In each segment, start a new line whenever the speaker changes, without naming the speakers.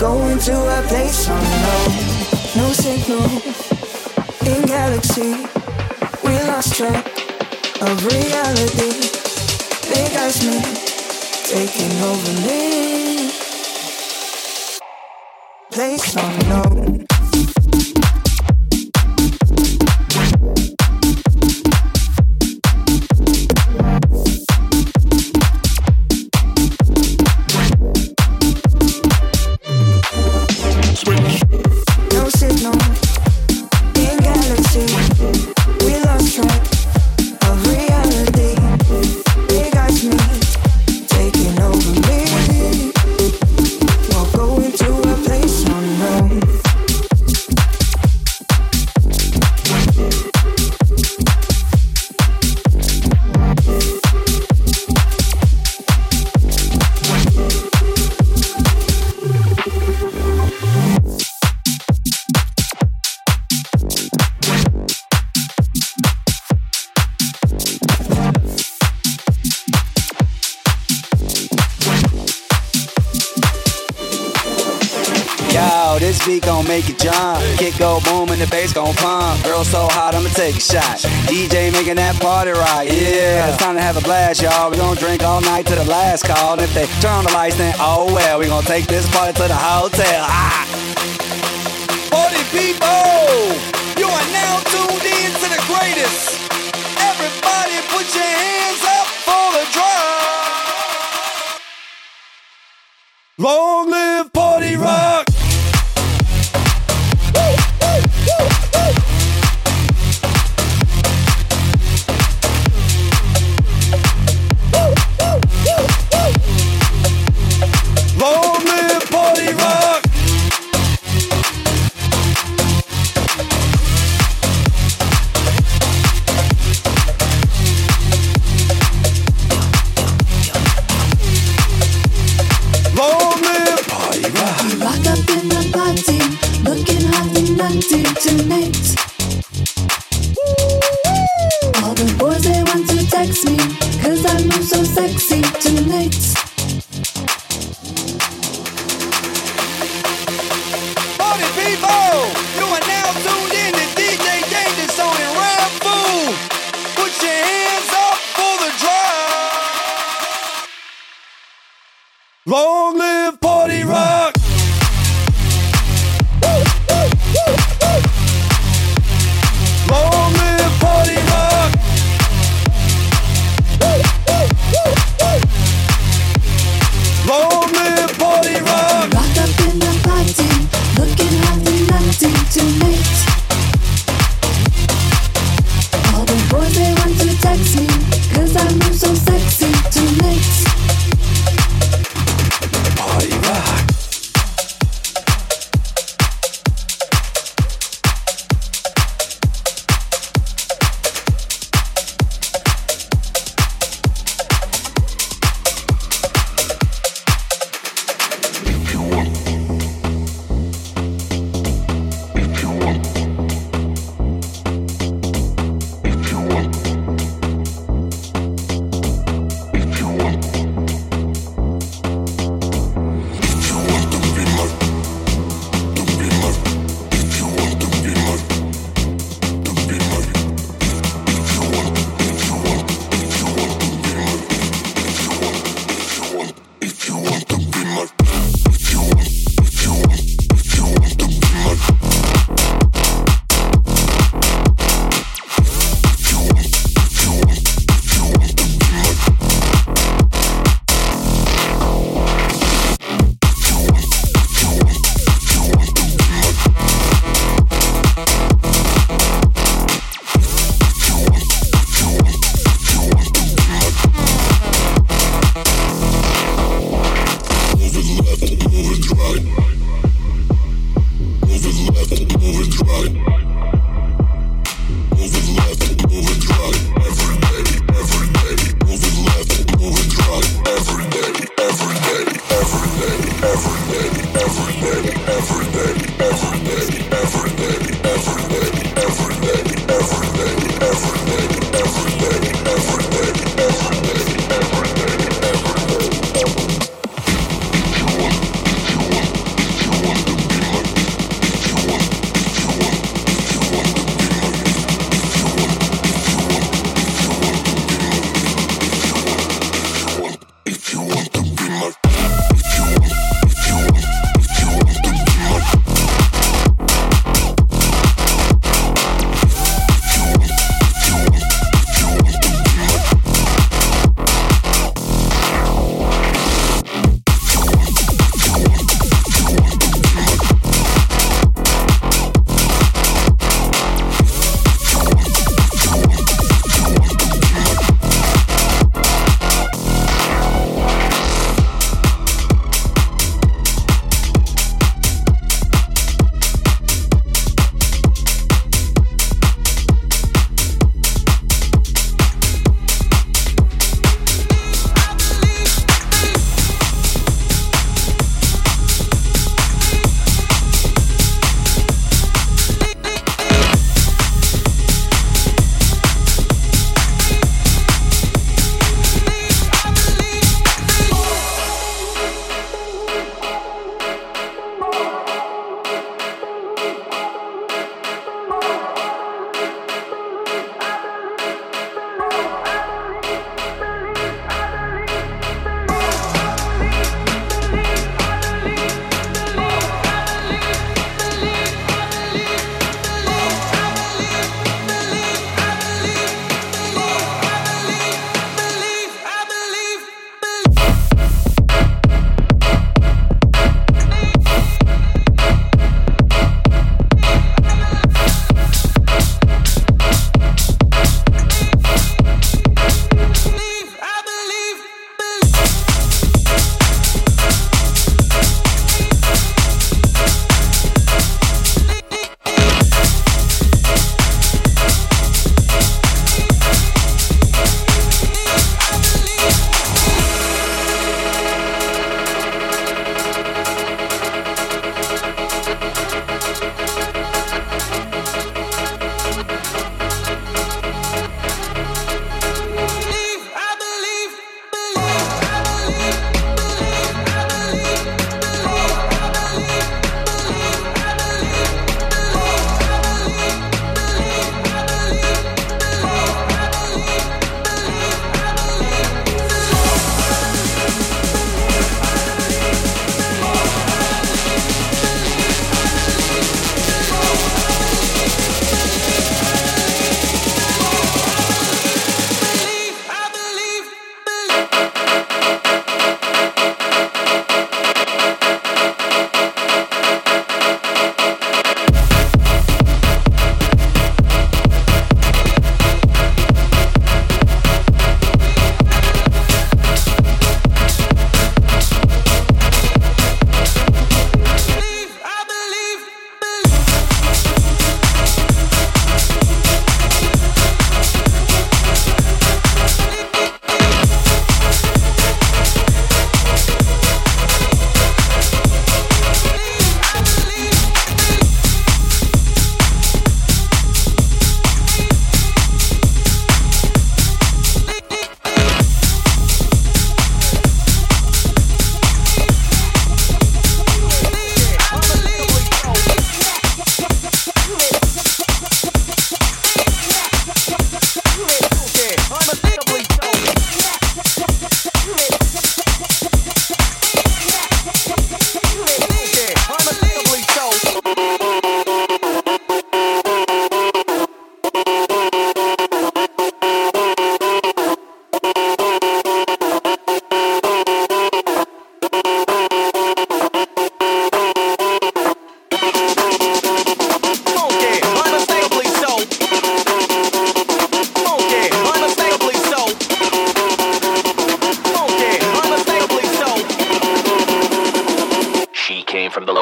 Going to a place unknown. No signal in galaxy. We lost track of reality. Big eyes me taking over me. Place unknown.
last call. And if they turn the lights, then oh well, we gonna take this party to the hotel. Ah!
detonate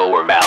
know we're.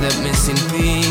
That missing piece.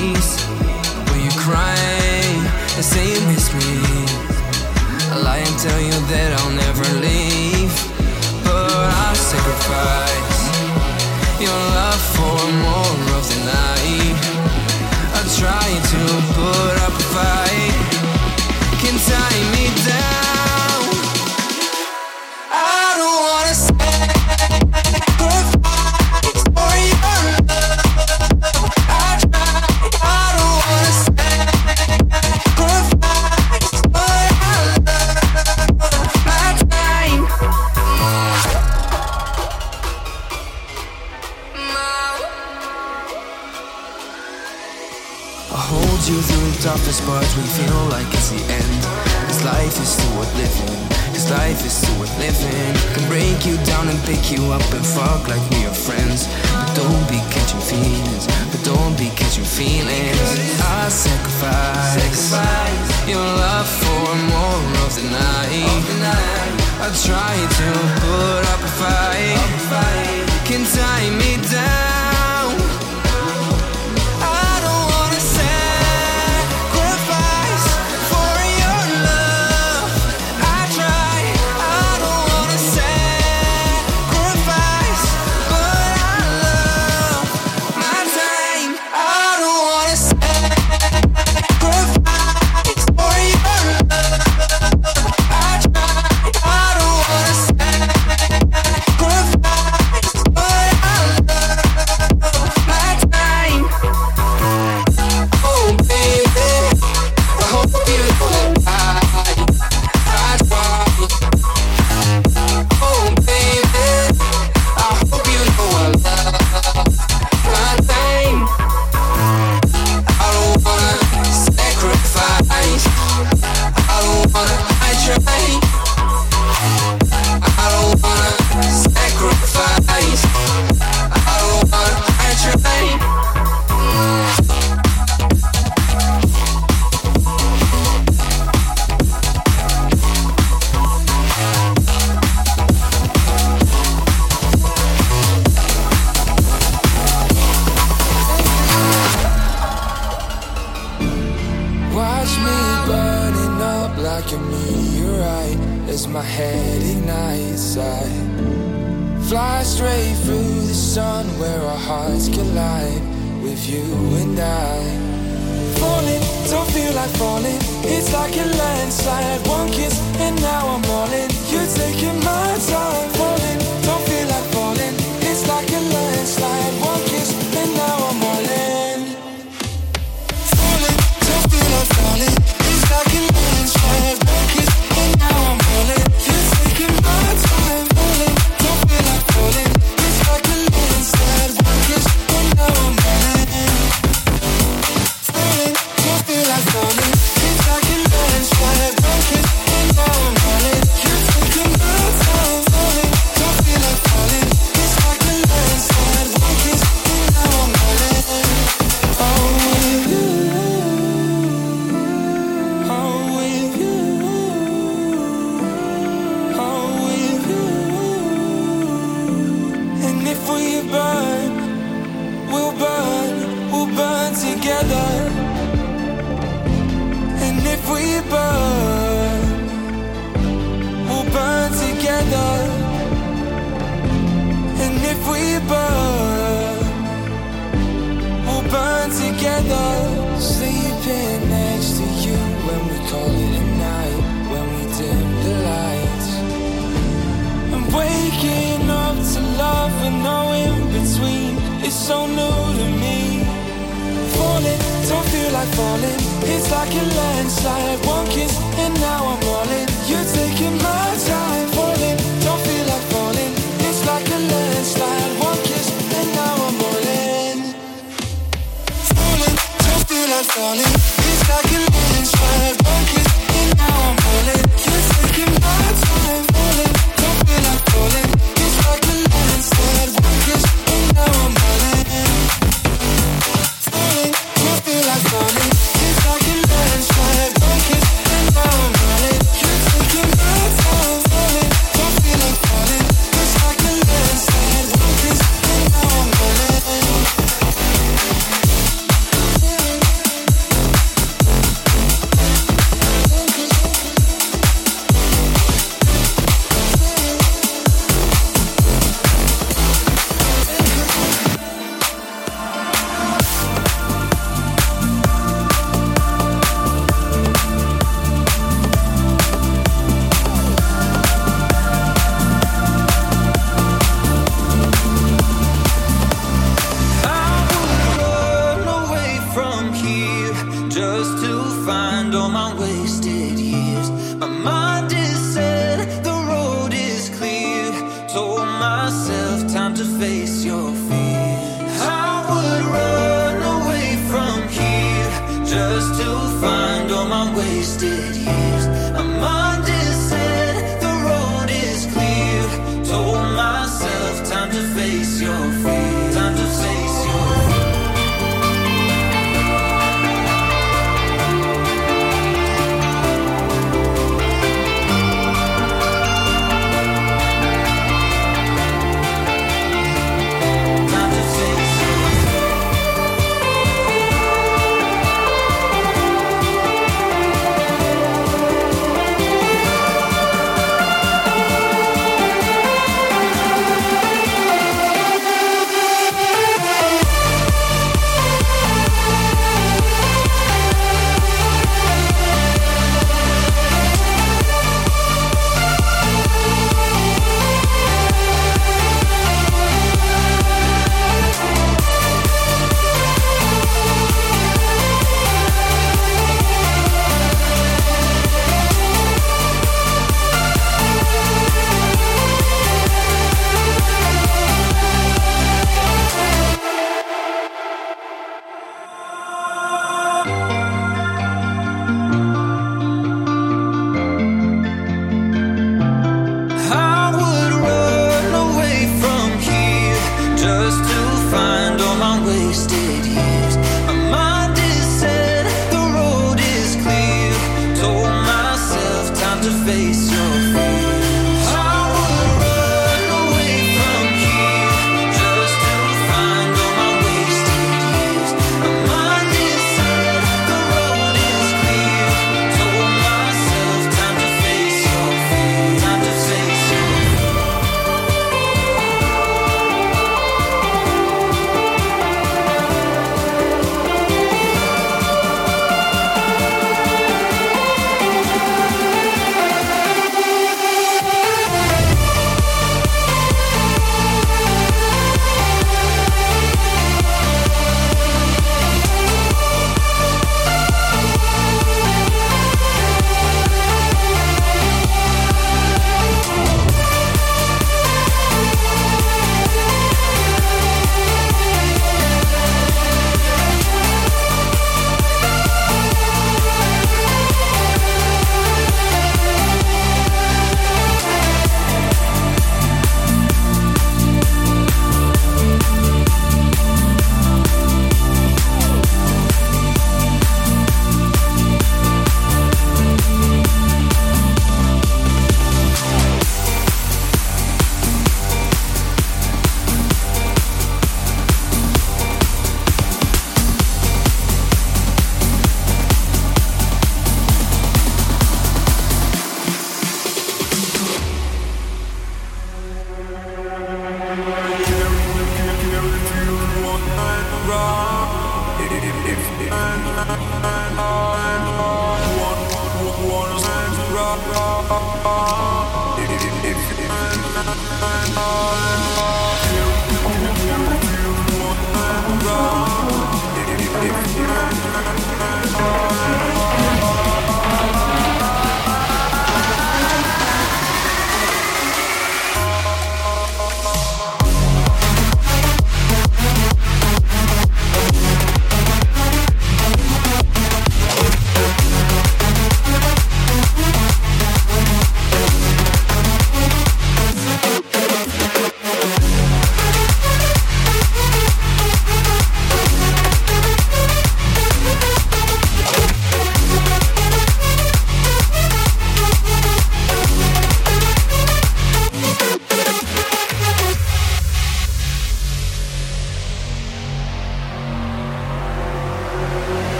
Don't feel like falling. It's like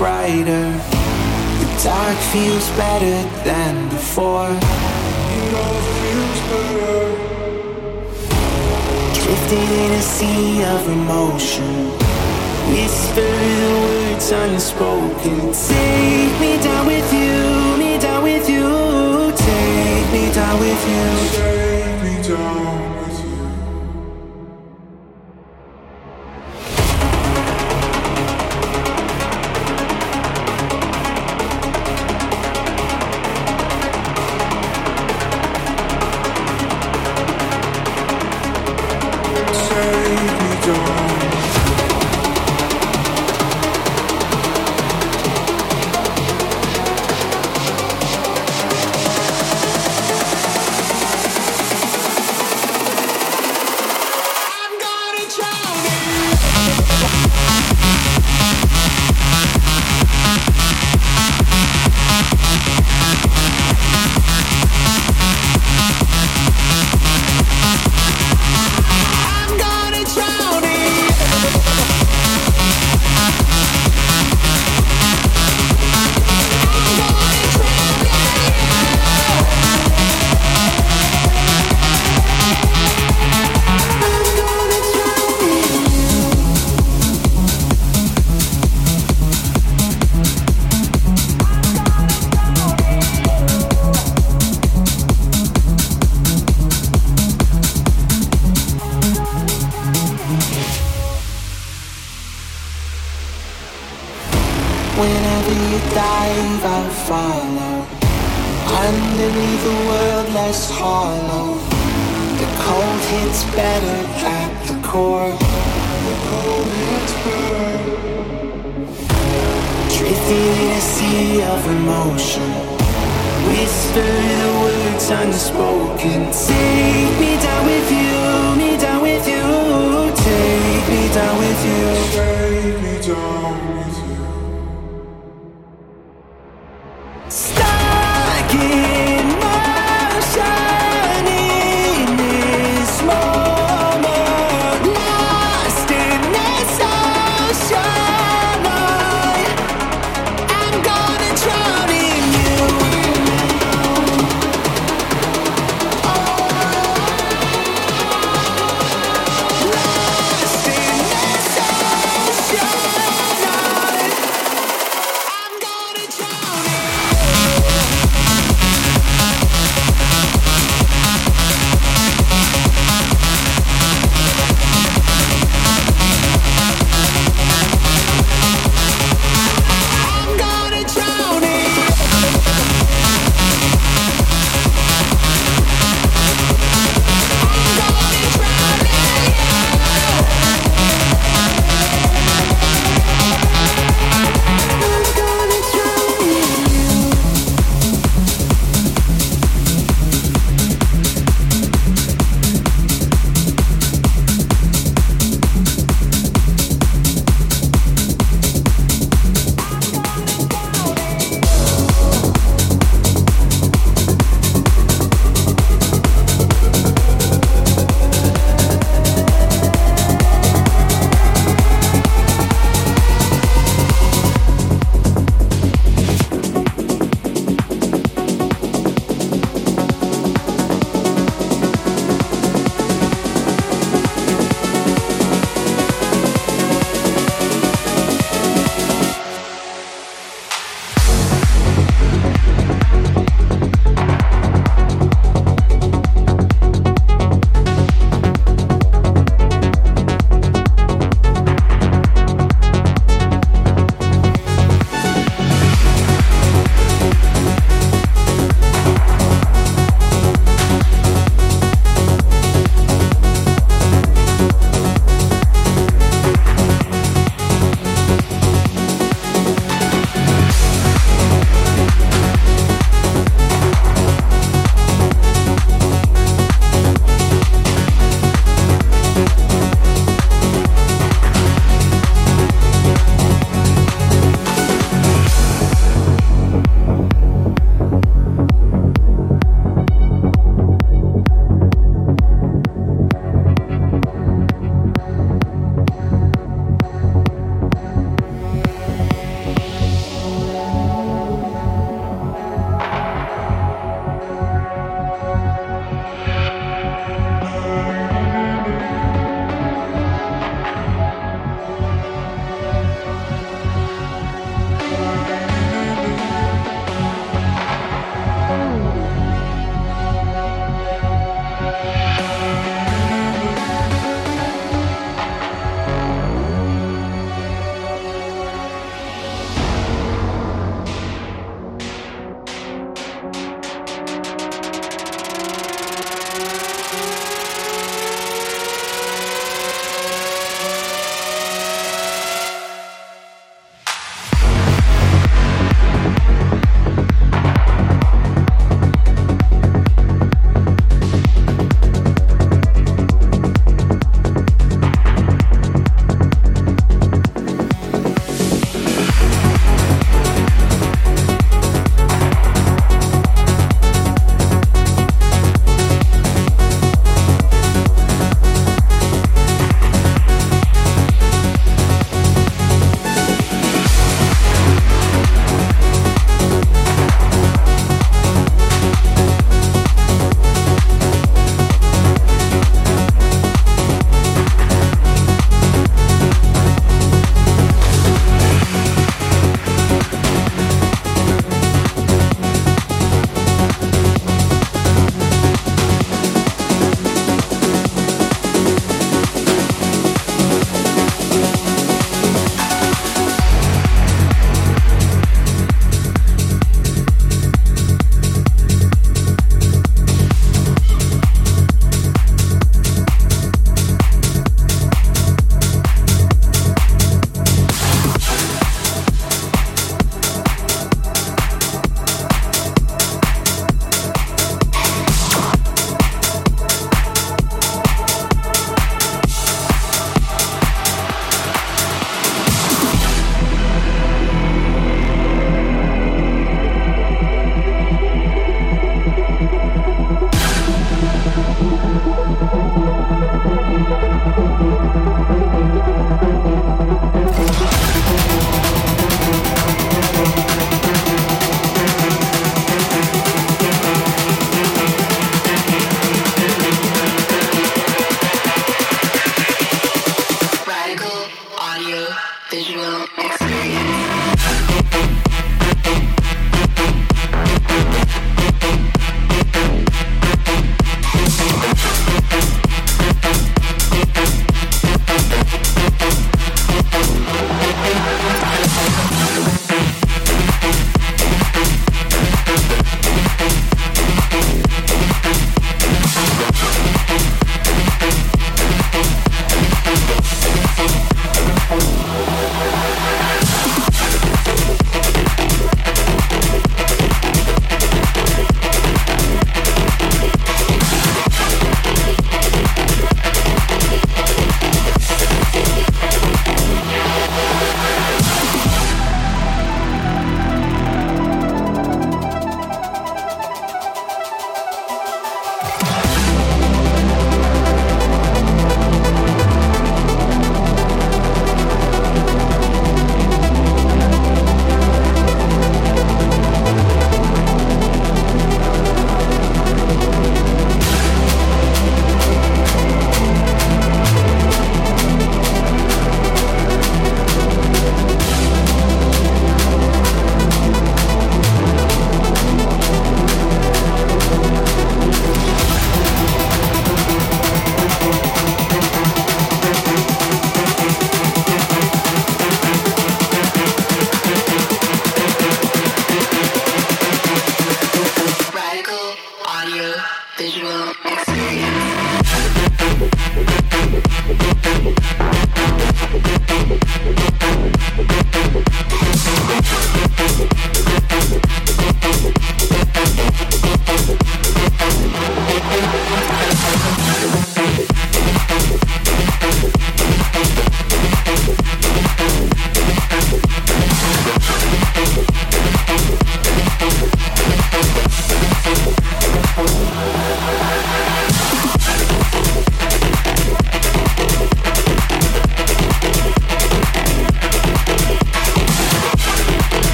brighter. The dark feels better than before. It all feels better. Drifting in a sea of emotion. Whisper the words unspoken. Take me down with you, me down with you. Take me down with you. hits better at the
core. The cold hits better. Drifting in a sea of emotion. Whisper the words unspoken. Take me down with you, me down with you. Take me down with you.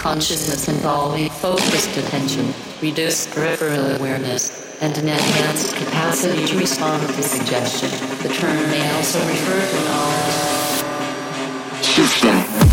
Consciousness involving focused attention, reduced peripheral awareness, and an enhanced capacity to respond to suggestion. The term may also refer to knowledge. System.